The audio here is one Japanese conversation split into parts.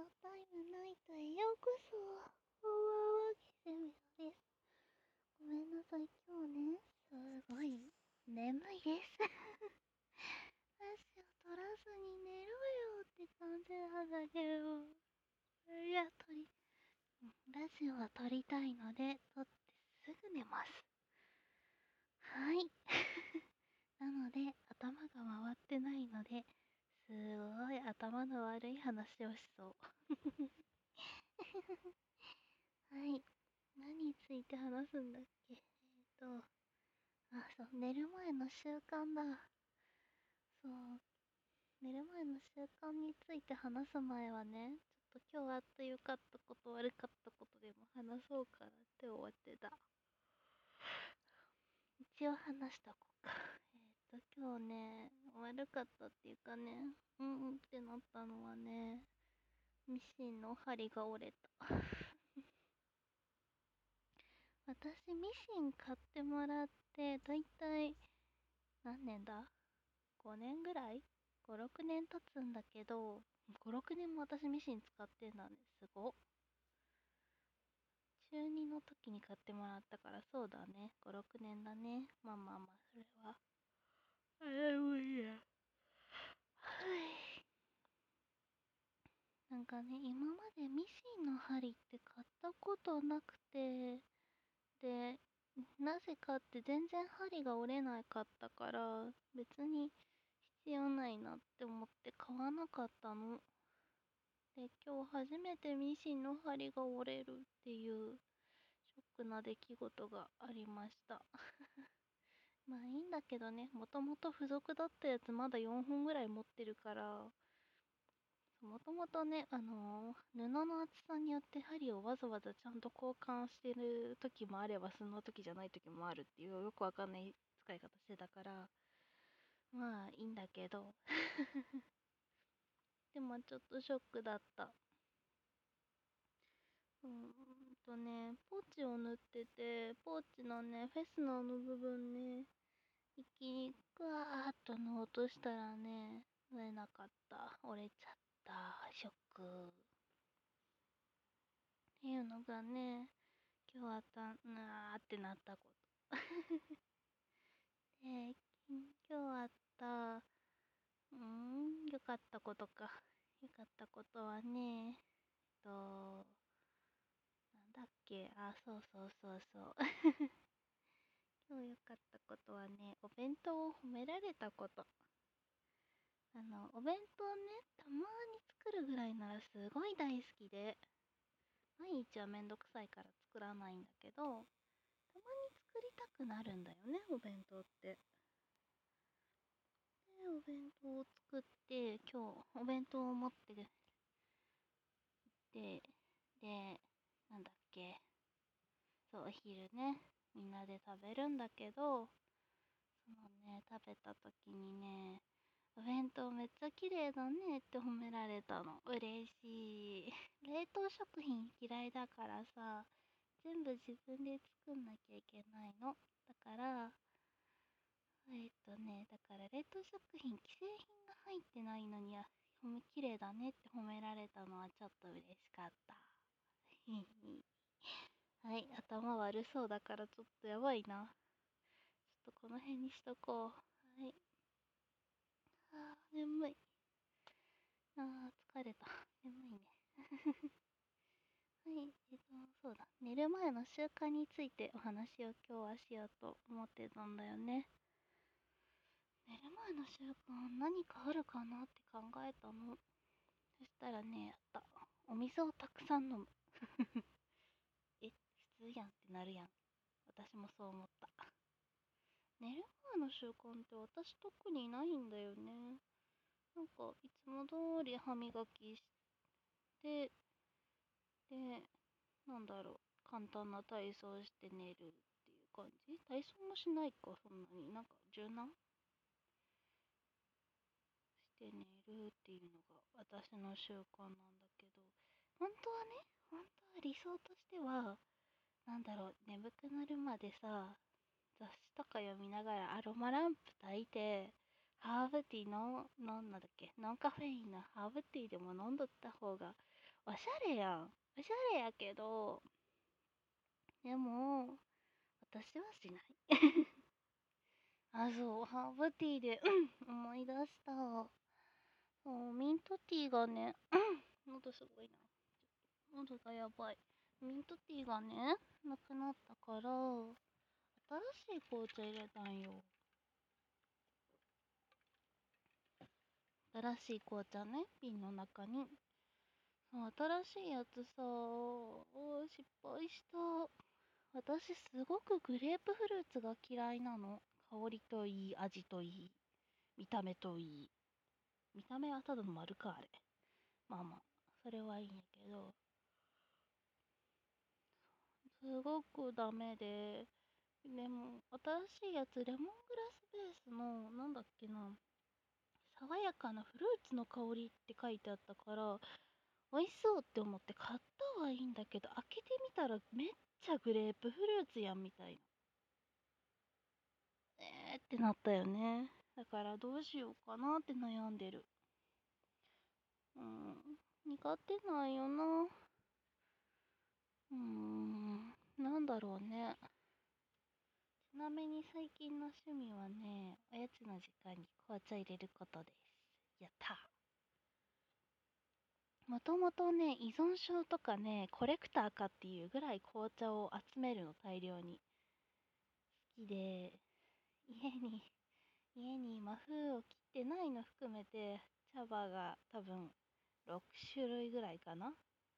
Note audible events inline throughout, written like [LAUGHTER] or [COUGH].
オタイムナイトへようこそ。こんばんは、キセミソです。ごめんなさい、今日ね、すごい眠いです。ラジオ撮らずに寝ろよって感じなんだけど。いや、撮り、ラジオは撮りたいので、撮ってすぐ寝ます。はい。なので、頭が回ってないので、すごい頭の悪い話をしそう。はい。何について話すんだっけえっ、ー、と、あ、そう、寝る前の習慣だ。そう。寝る前の習慣について話す前はね、ちょっと今日あってよかったこと、悪かったことでも話そうかなって思ってた。一応話しとこうか。えっ、ー、と、今日ね、悪かったっていうかね、うんうんってなったのはね、ミシンの針が折れた。[LAUGHS] 私、ミシン買ってもらって、だいたい、何年だ ?5 年ぐらい ?5、6年経つんだけど、5、6年も私ミシン使ってんだね。すご。中2の時に買ってもらったからそうだね。5、6年だね。まあまあまあ、それは。あれもいいや。はい。なんかね、今までミシンの針って買ったことなくて、で、なぜかって全然針が折れなかったから、別に必要ないなって思って買わなかったの。で、今日初めてミシンの針が折れるっていうショックな出来事がありました。[LAUGHS] まあいいんだけどね、もともと付属だったやつまだ4本ぐらい持ってるから、もともとね、あのー、布の厚さによって針をわざわざちゃんと交換してる時もあれば、その時じゃない時もあるっていうよくわかんない使い方してたから、まあいいんだけど。[LAUGHS] でもちょっとショックだった。うーんとね、ポーチを縫ってて、ポーチのね、フェスナーの部分ね、一気にグワーっと縫おうとしたらね、縫えなかった。折れちゃった。たショック。っていうのがね、今日あった、なーってなったこと。[LAUGHS] で、今日あった、うん、良かったことか。良かったことはね、えっと、なんだっけ、あ、そうそうそうそう。[LAUGHS] 今日良かったことはね、お弁当を褒められたこと。あの、お弁当ね、たまに作るぐらいならすごい大好きで、毎日はめんどくさいから作らないんだけど、たまに作りたくなるんだよね、お弁当って。で、お弁当を作って、今日、お弁当を持ってる。で、で、なんだっけ。そう、お昼ね、みんなで食べるんだけど、そのね、食べた時にね、お弁当めっちゃ綺麗だねって褒められたの。嬉しい。冷凍食品嫌いだからさ、全部自分で作んなきゃいけないの。だから、えっとね、だから冷凍食品、既製品が入ってないのには、褒め綺麗だねって褒められたのはちょっと嬉しかった。[LAUGHS] はい、頭悪そうだからちょっとやばいな。ちょっとこの辺にしとこう。はい。あー、眠い。あー、疲れた。眠いね。[LAUGHS] はい、えっと、そうだ。寝る前の習慣についてお話を今日はしようと思ってたんだよね。寝る前の習慣何かあるかなって考えたの。そしたらね、やった。お水をたくさん飲む。[LAUGHS] え、普通やんってなるやん。私もそう思った。寝る前の習慣って私特にないんだよね。なんか、いつも通り歯磨きして、で、なんだろう、簡単な体操して寝るっていう感じ？体操もしないか、そんなに。なんか、柔軟？して寝るっていうのが私の習慣なんだけど、本当はね、本当は理想としては、なんだろう、眠くなるまでさ、雑誌とか読みながらアロマランプ焚いて、ハーブティーの、飲んだっけノンカフェインのハーブティーでも飲んどった方がおしゃれやん。おしゃれやけど、でも、私はしない。[LAUGHS] あ、そう、ハーブティーで、うん、思い出した。そう、ミントティーがね、喉すごいな。喉がやばい。ミントティーがね、なくなったから、新しい紅茶入れたんよ。新しい紅茶ね、瓶の中に。そう新しいやつさ、失敗した。私すごくグレープフルーツが嫌いなの。香りといい、味といい、見た目といい。見た目はただの丸か、あれ。まあまあ、それはいいんやけど。すごくダメで、でも、新しいやつ、レモングラスベースの、なんだっけな、爽やかなフルーツの香りって書いてあったから、美味しそうって思って買ったはいいんだけど、開けてみたらめっちゃグレープフルーツやんみたいな。えーってなったよね。だからどうしようかなって悩んでる。うん、苦手なんよな。うーん、なんだろうね。ちなみに最近の趣味はね、おやつの時間に紅茶入れることです。やったもともとね、依存症とかね、コレクターかっていうぐらい紅茶を集めるの大量に好きで、家に、家にマフを切ってないの含めて、茶葉が多分6種類ぐらいかな。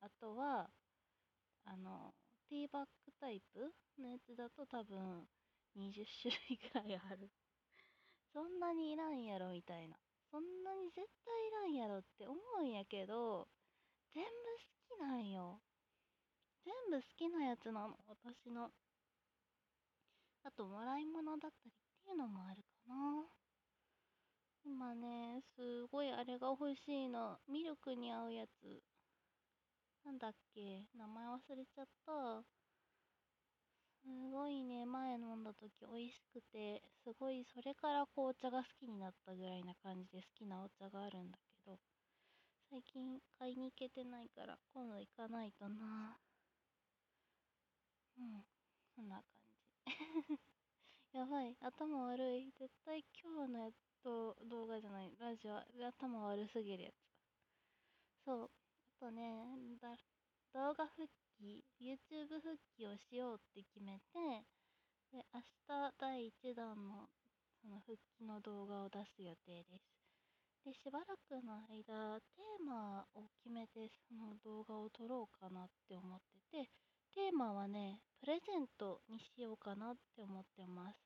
あとは、あの、ティーバッグタイプのやつだと多分20種類ぐらいある。そんなにいらんやろみたいな。そんなに絶対いらんやろって思うんやけど、全部好きなんよ。全部好きなやつなの、私の。あと、もらい物だったりっていうのもあるかな。今ね、すごいあれが欲しいの。ミルクに合うやつ。なんだっけ名前忘れちゃった。すごいね、前飲んだ時美味しくて、すごいそれから紅茶が好きになったぐらいな感じで好きなお茶があるんだけど、最近買いに行けてないから今度行かないとな。うん、そんな感じ。[LAUGHS] やばい、頭悪い。絶対今日のやと動画じゃない、ラジオ、頭悪すぎるやつ。そう。あとね、だ動画復帰、YouTube 復帰をしようって決めて、で、明日第1弾のその復帰の動画を出す予定です。で、しばらくの間、テーマを決めてその動画を撮ろうかなって思ってて、テーマはね、プレゼントにしようかなって思ってます。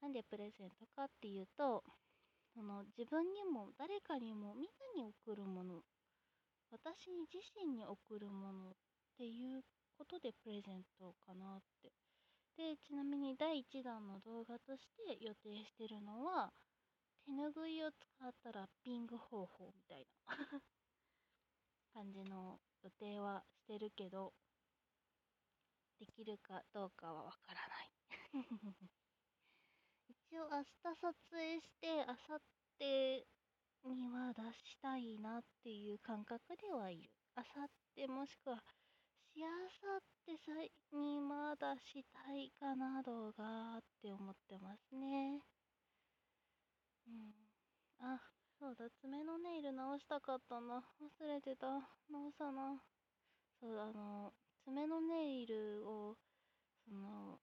なんでプレゼントかっていうと、その自分にも誰かにもみんなに送るもの私自身に送るものていうことでプレゼントかなって。で、ちなみに第1弾の動画として予定してるのは、手ぬぐいを使ったラッピング方法みたいな [LAUGHS] 感じの予定はしてるけど、できるかどうかはわからない [LAUGHS] 一応明日撮影して、明後日には出したいなっていう感覚ではいる。あさってもしくは、しあさってさにまだしたいかな動画って思ってますね。うん。あ、そうだ、爪のネイル直したかったな。忘れてた。直さな。そう、あの、爪のネイルを、その、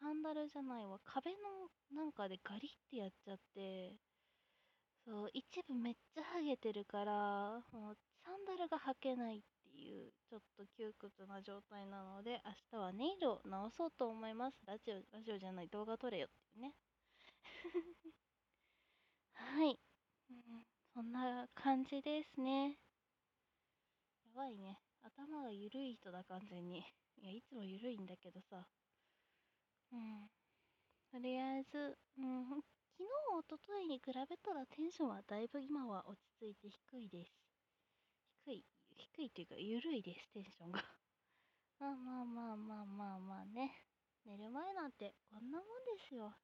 サンダルじゃないわ、壁のなんかでガリってやっちゃって、そう、一部めっちゃハゲてるから、もうサンダルが履けないっていう、ちょっと窮屈な状態なので、明日はネイルを直そうと思います。ラジオ、ラジオじゃない、動画撮れよっていうね。[LAUGHS] はい、うん。そんな感じですね。やばいね。頭が緩い人だ、完全に。いや、いつも緩いんだけどさ。うん。とりあえず、うん、昨日、おとといに比べたらテンションはだいぶ今は落ち着いて低いです。低い、低いっていうか、緩いです、テンションがまあまあまあまあまあまあね。寝る前なんてこんなもんですよ。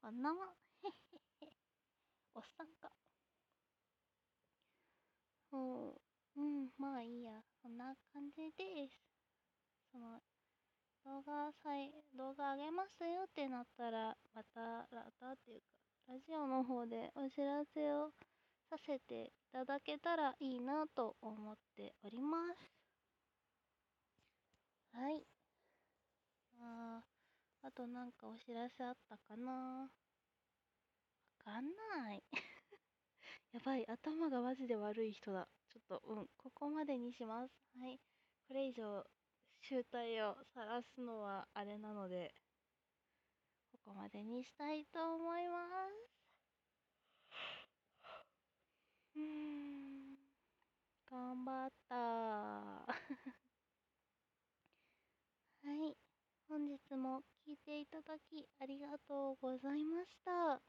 こんなもん。へへへ。おっさんか。そう。うん、まあいいや。そんな感じです。その、動画さい、動画あげますよってなったら、また、またっていうか、ラジオの方でお知らせをさせていただけたらいいなと思っております。はい。あ、あとなんかお知らせあったかな？わかんない [LAUGHS] やばい、頭がマジで悪い人だ。ちょっと、うん、ここまでにします。はい。これ以上、集体を晒すのはあれなので、ここまでにしたいと思います。うーん、頑張った [LAUGHS] はい。本日も聞いていただきありがとうございました。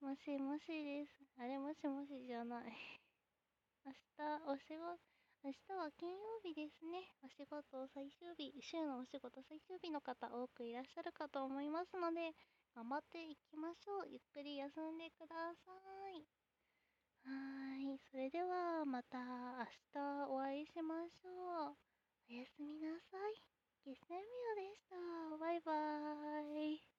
もしもしです。あれもしもしじゃない [LAUGHS] 明日お仕事、明日は金曜日ですね。お仕事最終日、週のお仕事最終日の方多くいらっしゃるかと思いますので、頑張っていきましょう。ゆっくり休んでください。はい。それではまた明日お会いしましょう。おやすみなさい。ゲスネミオでした。バイバーイ。